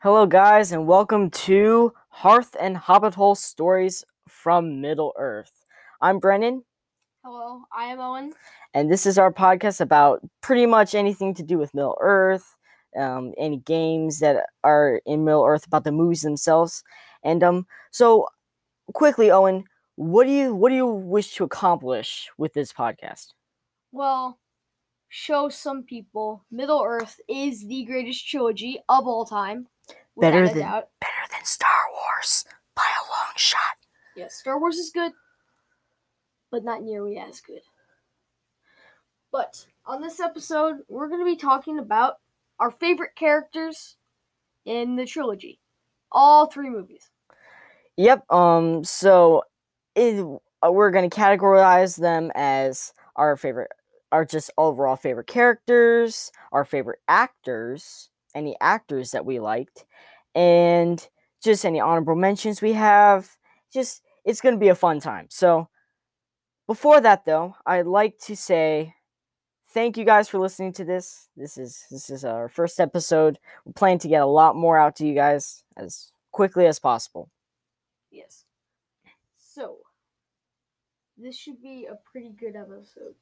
Hello, guys, and welcome to Hearth and Hobbit Hole Stories from Middle Earth. I'm Brennan, Hello, I am Owen. and this is our podcast about pretty much anything to do with Middle Earth, um, any games that are in Middle Earth about the movies themselves. And um, so quickly, Owen, what do you what do you wish to accomplish with this podcast? Well, show some people Middle Earth is the greatest trilogy of all time. Better than- doubt. Better than Star Wars by a long shot. Yes, Star Wars is good, but not nearly as good. But on this episode, we're going to be talking about our favorite characters in the trilogy. All three movies. Yep. Um. So, it, uh, we're gonna categorize them as our favorite, our just overall favorite characters, our favorite actors, any actors that we liked, and just any honorable mentions we have. Just it's gonna be a fun time. So, before that though, I'd like to say thank you guys for listening to this. This is this is our first episode. We plan to get a lot more out to you guys as quickly as possible. Yes. So, this should be a pretty good episode.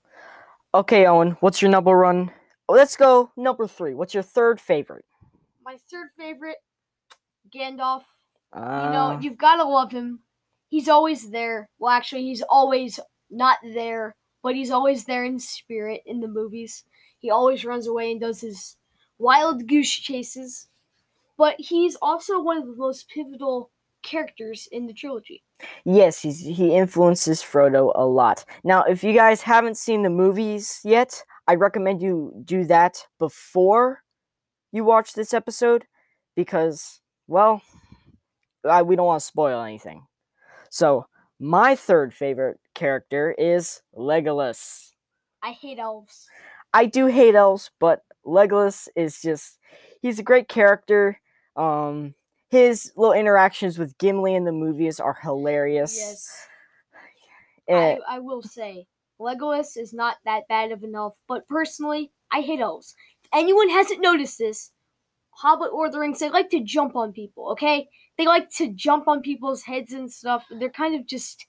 Okay, Owen, what's your number one? Let's go number three. What's your third favorite? My third favorite, Gandalf. Uh, You know, you've got to love him. He's always there. Well, actually, he's always not there, but he's always there in spirit in the movies. He always runs away and does his wild goose chases. But he's also one of the most pivotal characters in the trilogy. yes, he's he influences Frodo a lot. Now, if you guys haven't seen the movies yet, I recommend you do that before you watch this episode because, well, I, we don't want to spoil anything. So, my third favorite character is Legolas. I hate elves. I do hate elves, but Legolas is just he's a great character. Um his little interactions with Gimli in the movies are hilarious. Yes. Eh, I, I will say, Legolas is not that bad of an elf, but personally, I hate elves. If anyone hasn't noticed this, Hobbit or the Rings, they like to jump on people, okay? They like to jump on people's heads and stuff. They're kind of just.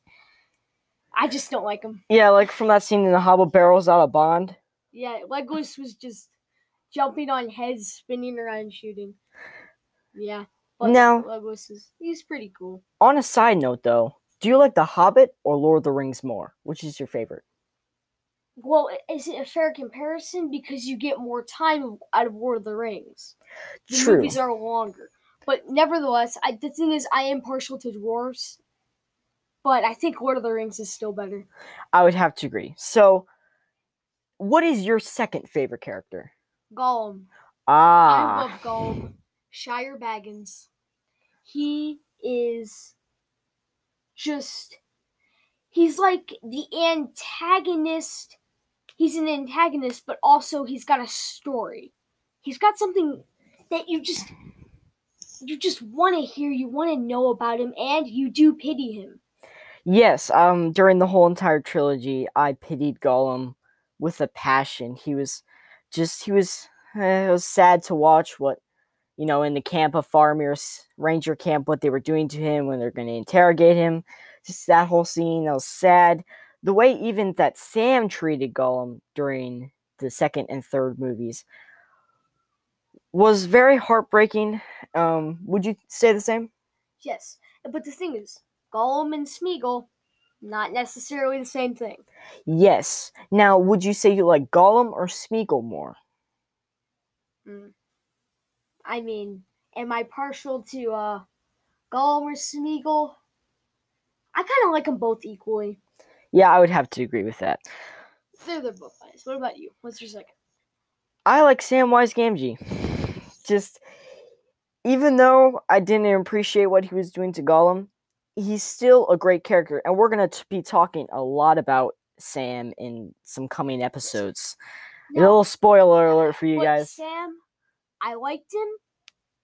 I just don't like them. yeah, like from that scene in the Hobbit barrels out of Bond. Yeah, Legolas was just jumping on heads, spinning around, shooting. Yeah. But Now- Legolas is. He's pretty cool. On a side note though, do you like The Hobbit or Lord of the Rings more? Which is your favorite? Well, is it a fair comparison? Because you get more time out of Lord of the Rings. the True. movies are longer. But nevertheless, I, the thing is, I am partial to dwarves. But I think Lord of the Rings is still better. I would have to agree. So, what is your second favorite character? Gollum. Ah, I love Gollum. Shire Baggins. He is just. He's like the antagonist. He's an antagonist, but also he's got a story. He's got something that you just. You just want to hear, you want to know about him, and you do pity him. Yes, um, during the whole entire trilogy, I pitied Gollum with a passion. He was just, he was, eh, it was sad to watch what, you know, in the camp of Faramir's ranger camp, what they were doing to him when they're going to interrogate him. Just that whole scene, that was sad. The way even that Sam treated Gollum during the second and third movies was very heartbreaking. Um, would you say the same? Yes, but the thing is, Gollum and Smeagol, not necessarily the same thing. Yes. Now, would you say you like Gollum or Smeagol more? Mm. I mean, am I partial to uh, Gollum or Smeagol? I kind of like them both equally. Yeah, I would have to agree with that. They're they're both nice. What about you? What's your second? I like Samwise Gamgee. Just, even though I didn't appreciate what he was doing to Gollum, he's still a great character, and we're gonna be talking a lot about Sam in some coming episodes. A little spoiler alert for you guys. Sam, I liked him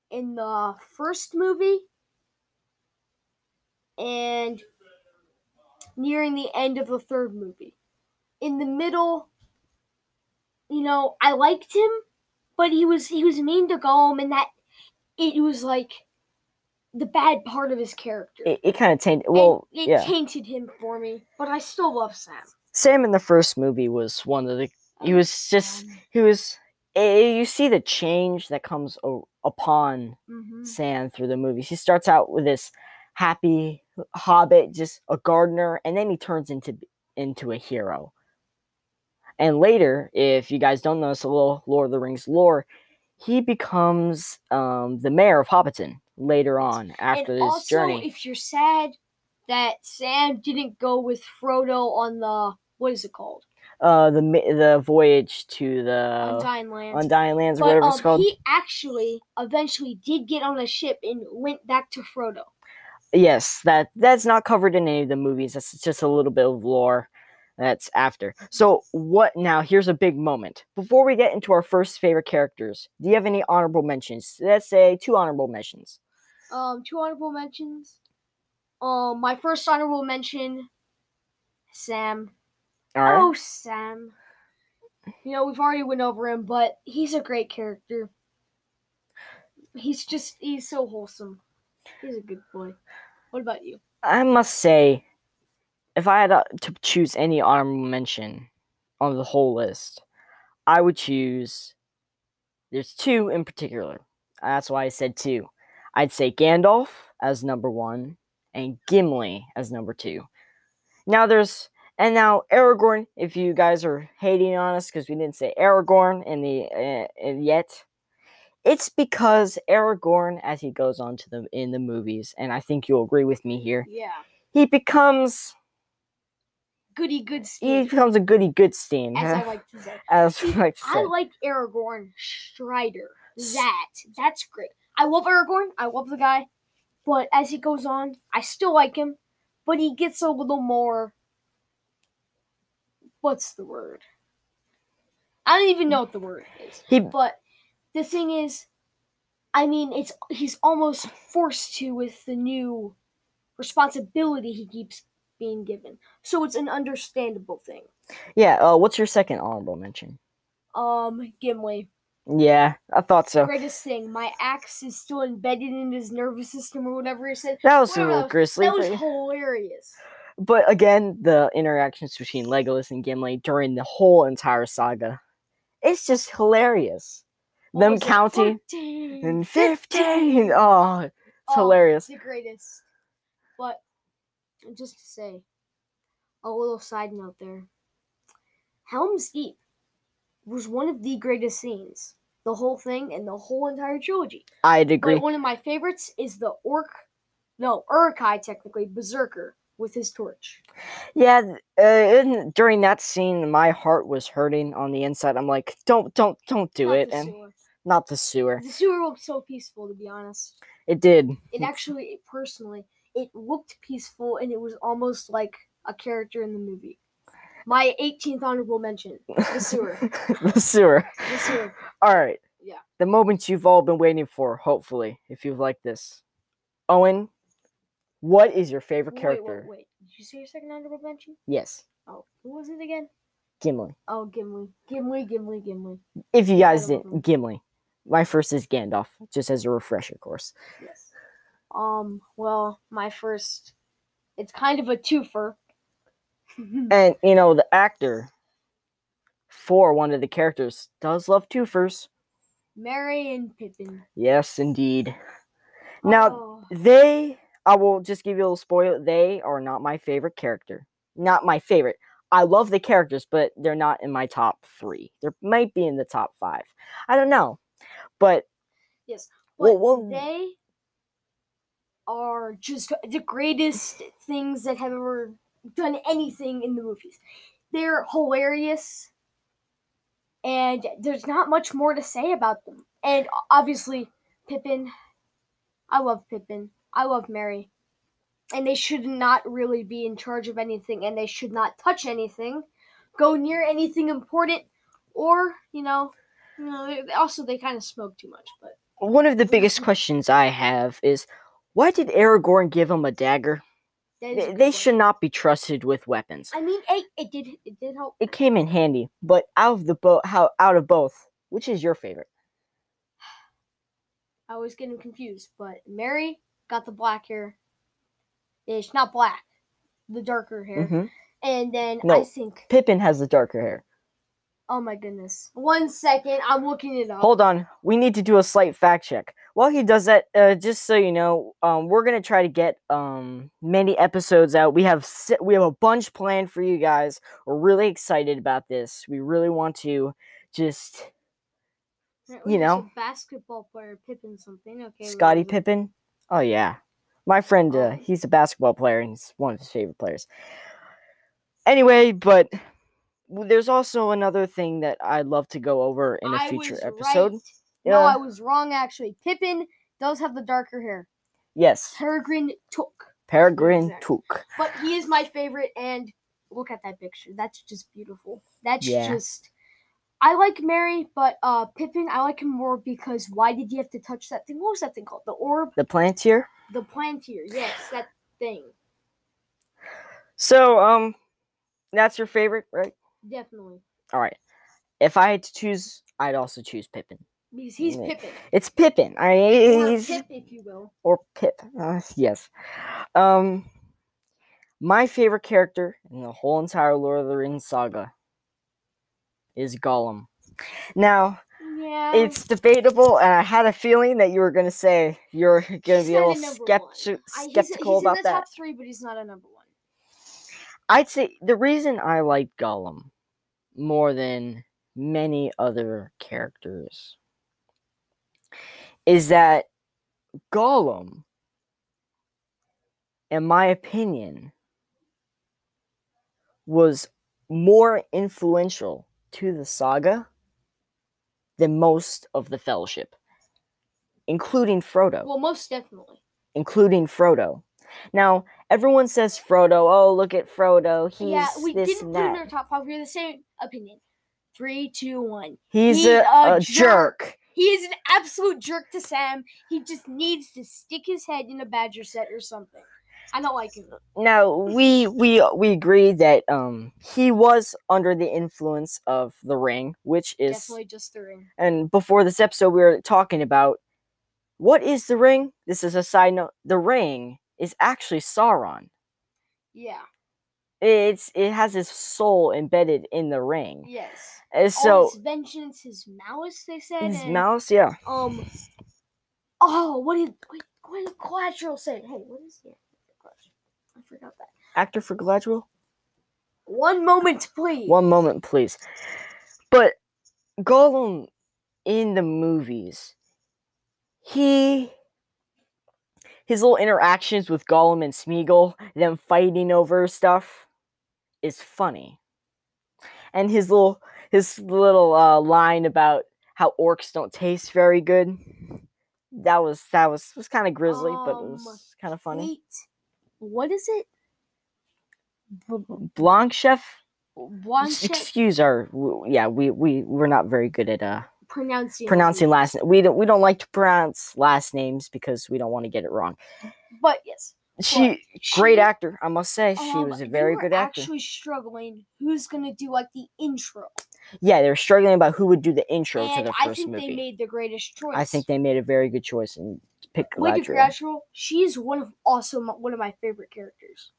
in the first movie and nearing the end of the third movie. In the middle, you know, I liked him, but he was he was mean to Gollum, and that it was like the bad part of his character. It, it kind of tainted. And Well, it yeah. tainted him for me, but I still love Sam. Sam in the first movie was one of the. He was just. He was. eh, you see the change that comes o- upon mhm. Sam through the movies. He starts out with this happy hobbit, just a gardener, and then he turns into into a hero. And later, if you guys don't know this, a little Lord of the Rings lore, he becomes um, the mayor of Hobbiton later on after and this also, journey. if you're sad that Sam didn't go with Frodo on the what is it called, uh, the the voyage to the Undying Lands. Undying Lands or but whatever um, it's called. he actually eventually did get on a ship and went back to Frodo. Yes, that that's not covered in any of the movies. That's just a little bit of lore that's after. So what now? Here's a big moment. Before we get into our first favorite characters, do you have any honorable mentions? Let's say two honorable mentions. Um, two honorable mentions. Um, my first honorable mention, Sam. All right. Oh, Sam. You know, we've already went over him, but he's a great character. He's just, he's so wholesome. He's a good boy. What about you? I must say, if I had uh, to choose any honorable mention on the whole list, I would choose. There's two in particular. That's why I said two. I'd say Gandalf as number one and Gimli as number two. Now there's and now Aragorn. If you guys are hating on us because we didn't say Aragorn in the uh, yet, it's because Aragorn, as he goes on to the in the movies, and I think you'll agree with me here, Yeah. he becomes Goody good he becomes a goody good Steen. as I like to say. as I like to I like Aragorn Strider. That, that's great. I love Aragorn. I love the guy. But as he goes on, I still like him. But he gets a little more. What's the word? I don't even know mm. what the word is. He But the thing is, I mean, it's he's almost forced to with the new responsibility he keeps being given. So it's an understandable thing. yeah. Uh, what's your second honorable mention? Um, Gimli. Yeah, I thought so. Greatest thing, my axe is still embedded in his nervous system or whatever he said. That was a Whatever little that was- grisly, That was hilarious. but again, the interactions between Legolas and Gimli during the whole entire saga, it's just hilarious. Them counting 14, and fifteen. Oh, it's Oh, hilarious. The greatest. But just to say, a little side note there. Helm's Deep was one of the greatest scenes. The whole thing and the whole entire trilogy. I'd agree. But one of my favorites is the orc, no, Uruk-hai technically, Berserker with his torch. Yeah, uh, in, during that scene, my heart was hurting on the inside. I'm like, don't, don't, don't do Not it, and. Not the sewer. The sewer looked so peaceful, to be honest. It did. It actually, it personally, it looked peaceful, and it was almost like a character in the movie. My 18th honorable mention: the sewer. the sewer. The sewer. All right. Yeah. The moment you've all been waiting for, hopefully, if you've liked this. Owen, what is your favorite Wait, character? wait, wait. Did you say your second honorable mention? Yes, Oh, who was it again? Gimli. Oh, Gimli. Gimli, Gimli, Gimli. If you guys didn't. Gimli. My first is Gandalf, just as a refresher course. Yes. Um. Well, my first. It's kind of a twofer. And, you know, the actor for one of the characters does love twofers. Merry and Pippin. Yes, indeed. Now, Oh, they, I will just give you a little spoiler, they are not my favorite character. Not my favorite. I love the characters, but they're not in my top three. They might be in the top five. I don't know. But yes. But well- they are just the greatest things that have ever done anything in the movies. They're hilarious, and there's not much more to say about them. And obviously, Pippin. I love Pippin. I love Merry. And they should not really be in charge of anything, and they should not touch anything, go near anything important, or you know, they- Also, they kind of smoke too much, but. one of the biggest questions I have is why did Aragorn give him a dagger? That is a They, they should not be trusted with weapons. I mean, it, it did it did help. It came in handy, but out of the both, how out of both, which is your favorite? I always get him confused. But Merry got the black hair. Ish, not black, the darker hair. hmm And then I think, Pippin has the darker hair. Oh my goodness. One second, I'm looking it up. Hold on, we need to do a slight fact check. While he does that, uh, just so you know, um, we're gonna try to get um many episodes out. We have si- we have a bunch planned for you guys. We're really excited about this. We really want to just Right, you wait, there's a know. basketball player, Pippin something. Okay. Scotty. Pippen. Oh yeah, my friend. Uh, Um, he's a basketball player and he's one of his favorite players. Anyway, but there's also another thing that I'd love to go over in a I future was episode. right. No, I was wrong actually. Pippin does have the darker hair. Yes, Peregrine Took. Peregrine. Took. But he is my favorite and look at that picture. That's just beautiful. That's Yeah. just I like Merry, but uh Pippin, I like him more because why did he have to touch that thing? What was that thing called? The orb? The Palantír. The palantír. Yes, that thing. So, um, that's your favorite, right? Definitely. All right. If I had to choose, I'd also choose Pippin. Because he's Yeah. Pippin. It's Pippin. I Or he's Pip, if you will. or Pip. Uh, yes. Um, my favorite character in the whole entire Lord of the Rings saga is Gollum. Now, Yeah. it's debatable, and I had a feeling that you were going to say you're going to be a little skepti-. I- he's- skeptical he's about in the that. top three, but he's not a number one. I'd say the reason I like Gollum more than many other characters is that Gollum, in my opinion, was more influential to the saga than most of the Fellowship, including Frodo Well, most definitely. including Frodo. Now, everyone says Frodo. Oh, look at Frodo. He's yeah, we this didn't put him in our top five. We have the same opinion. Three, two, one. He's, he's a, a a jerk. jerk. He is an absolute jerk to Sam. He just needs to stick his head in a badger set or something. I don't like him. Now, we we we agree that um he was under the influence of the ring, which is Definitely just the ring. and before this episode we were talking about what is the ring? This is a side note. The ring is actually Sauron. Yeah. It's it has his soul embedded in the ring. Yes. And All so his vengeance, his malice. They said. his and, mouse, yeah. Um. Oh, what did wait, what did Collateral say? Hey, what is it? I forgot that. Actor for Galadriel? One moment, please. One moment, please. But Gollum in the movies, he his little interactions with Gollum and Smeagol, them fighting over stuff, is funny. And his little his little uh, line about how orcs don't taste very good, that was that was was kind of grisly, but it Um, was kind of funny. Wait, what is it? Blanc chef, excuse our yeah, we we we're not very good at uh pronouncing pronouncing last we don't we don't like to pronounce last names because we don't want to get it wrong. But yes, She great she- actor, I must say. She um, was a very good actor. Actually struggling. Who's gonna do like the intro? Yeah, they were struggling about who would do the intro to and the I think movie. they made the greatest choice. I think they made a very good choice and picked Wicked. Galadriel. She's one of also my, one of my favorite characters.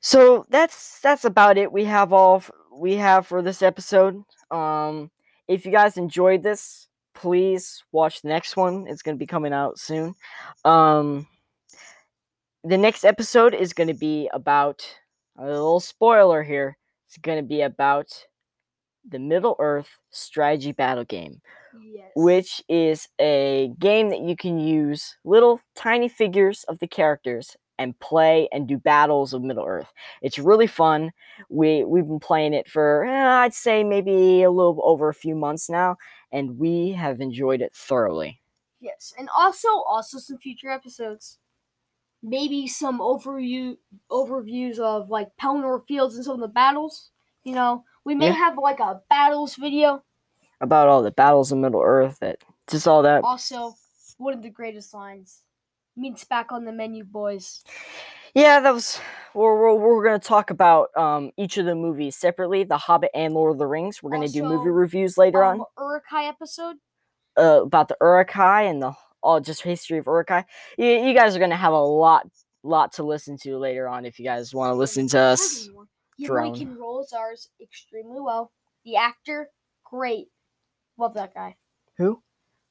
So that's that's about it. We have all f- we have for this episode. Um, if you guys enjoyed this, please watch the next one. It's going to be coming out soon. Um, the next episode is going to be about a little spoiler here. It's going to be about the Middle Earth strategy battle game Yes. which is a game that you can use little tiny figures of the characters and play and do battles of Middle Earth. It's really fun. We we've been playing it for eh, I'd say maybe a little over a few months now, and we have enjoyed it thoroughly. Yes, and also also some future episodes. Maybe some overview overviews of like Pelennor Fields and some of the battles. You know, we may Yeah. have like a battles video. About all the battles of Middle Earth, that just all that. Also, one of the greatest lines. Meat's back on the menu, boys. Yeah, that was. We're we're, we're going to talk about um each of the movies separately, The Hobbit and Lord of the Rings. We're going to do movie reviews later on. Um, Uruk-hai episode. uh, about the Uruk-hai and the all just history of Uruk-hai. You, you guys are gonna have a lot lot to listen to later on if you guys want to listen to us. drone. He can roll ours extremely well. The actor, great. Love that guy. Who?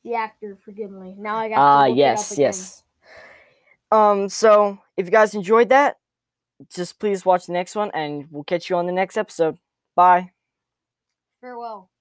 The actor, forgive me. Now I got. Ah, to it yes, yes. Um, so if you guys enjoyed that, just please watch the next one, and we'll catch you on the next episode. Bye. Farewell.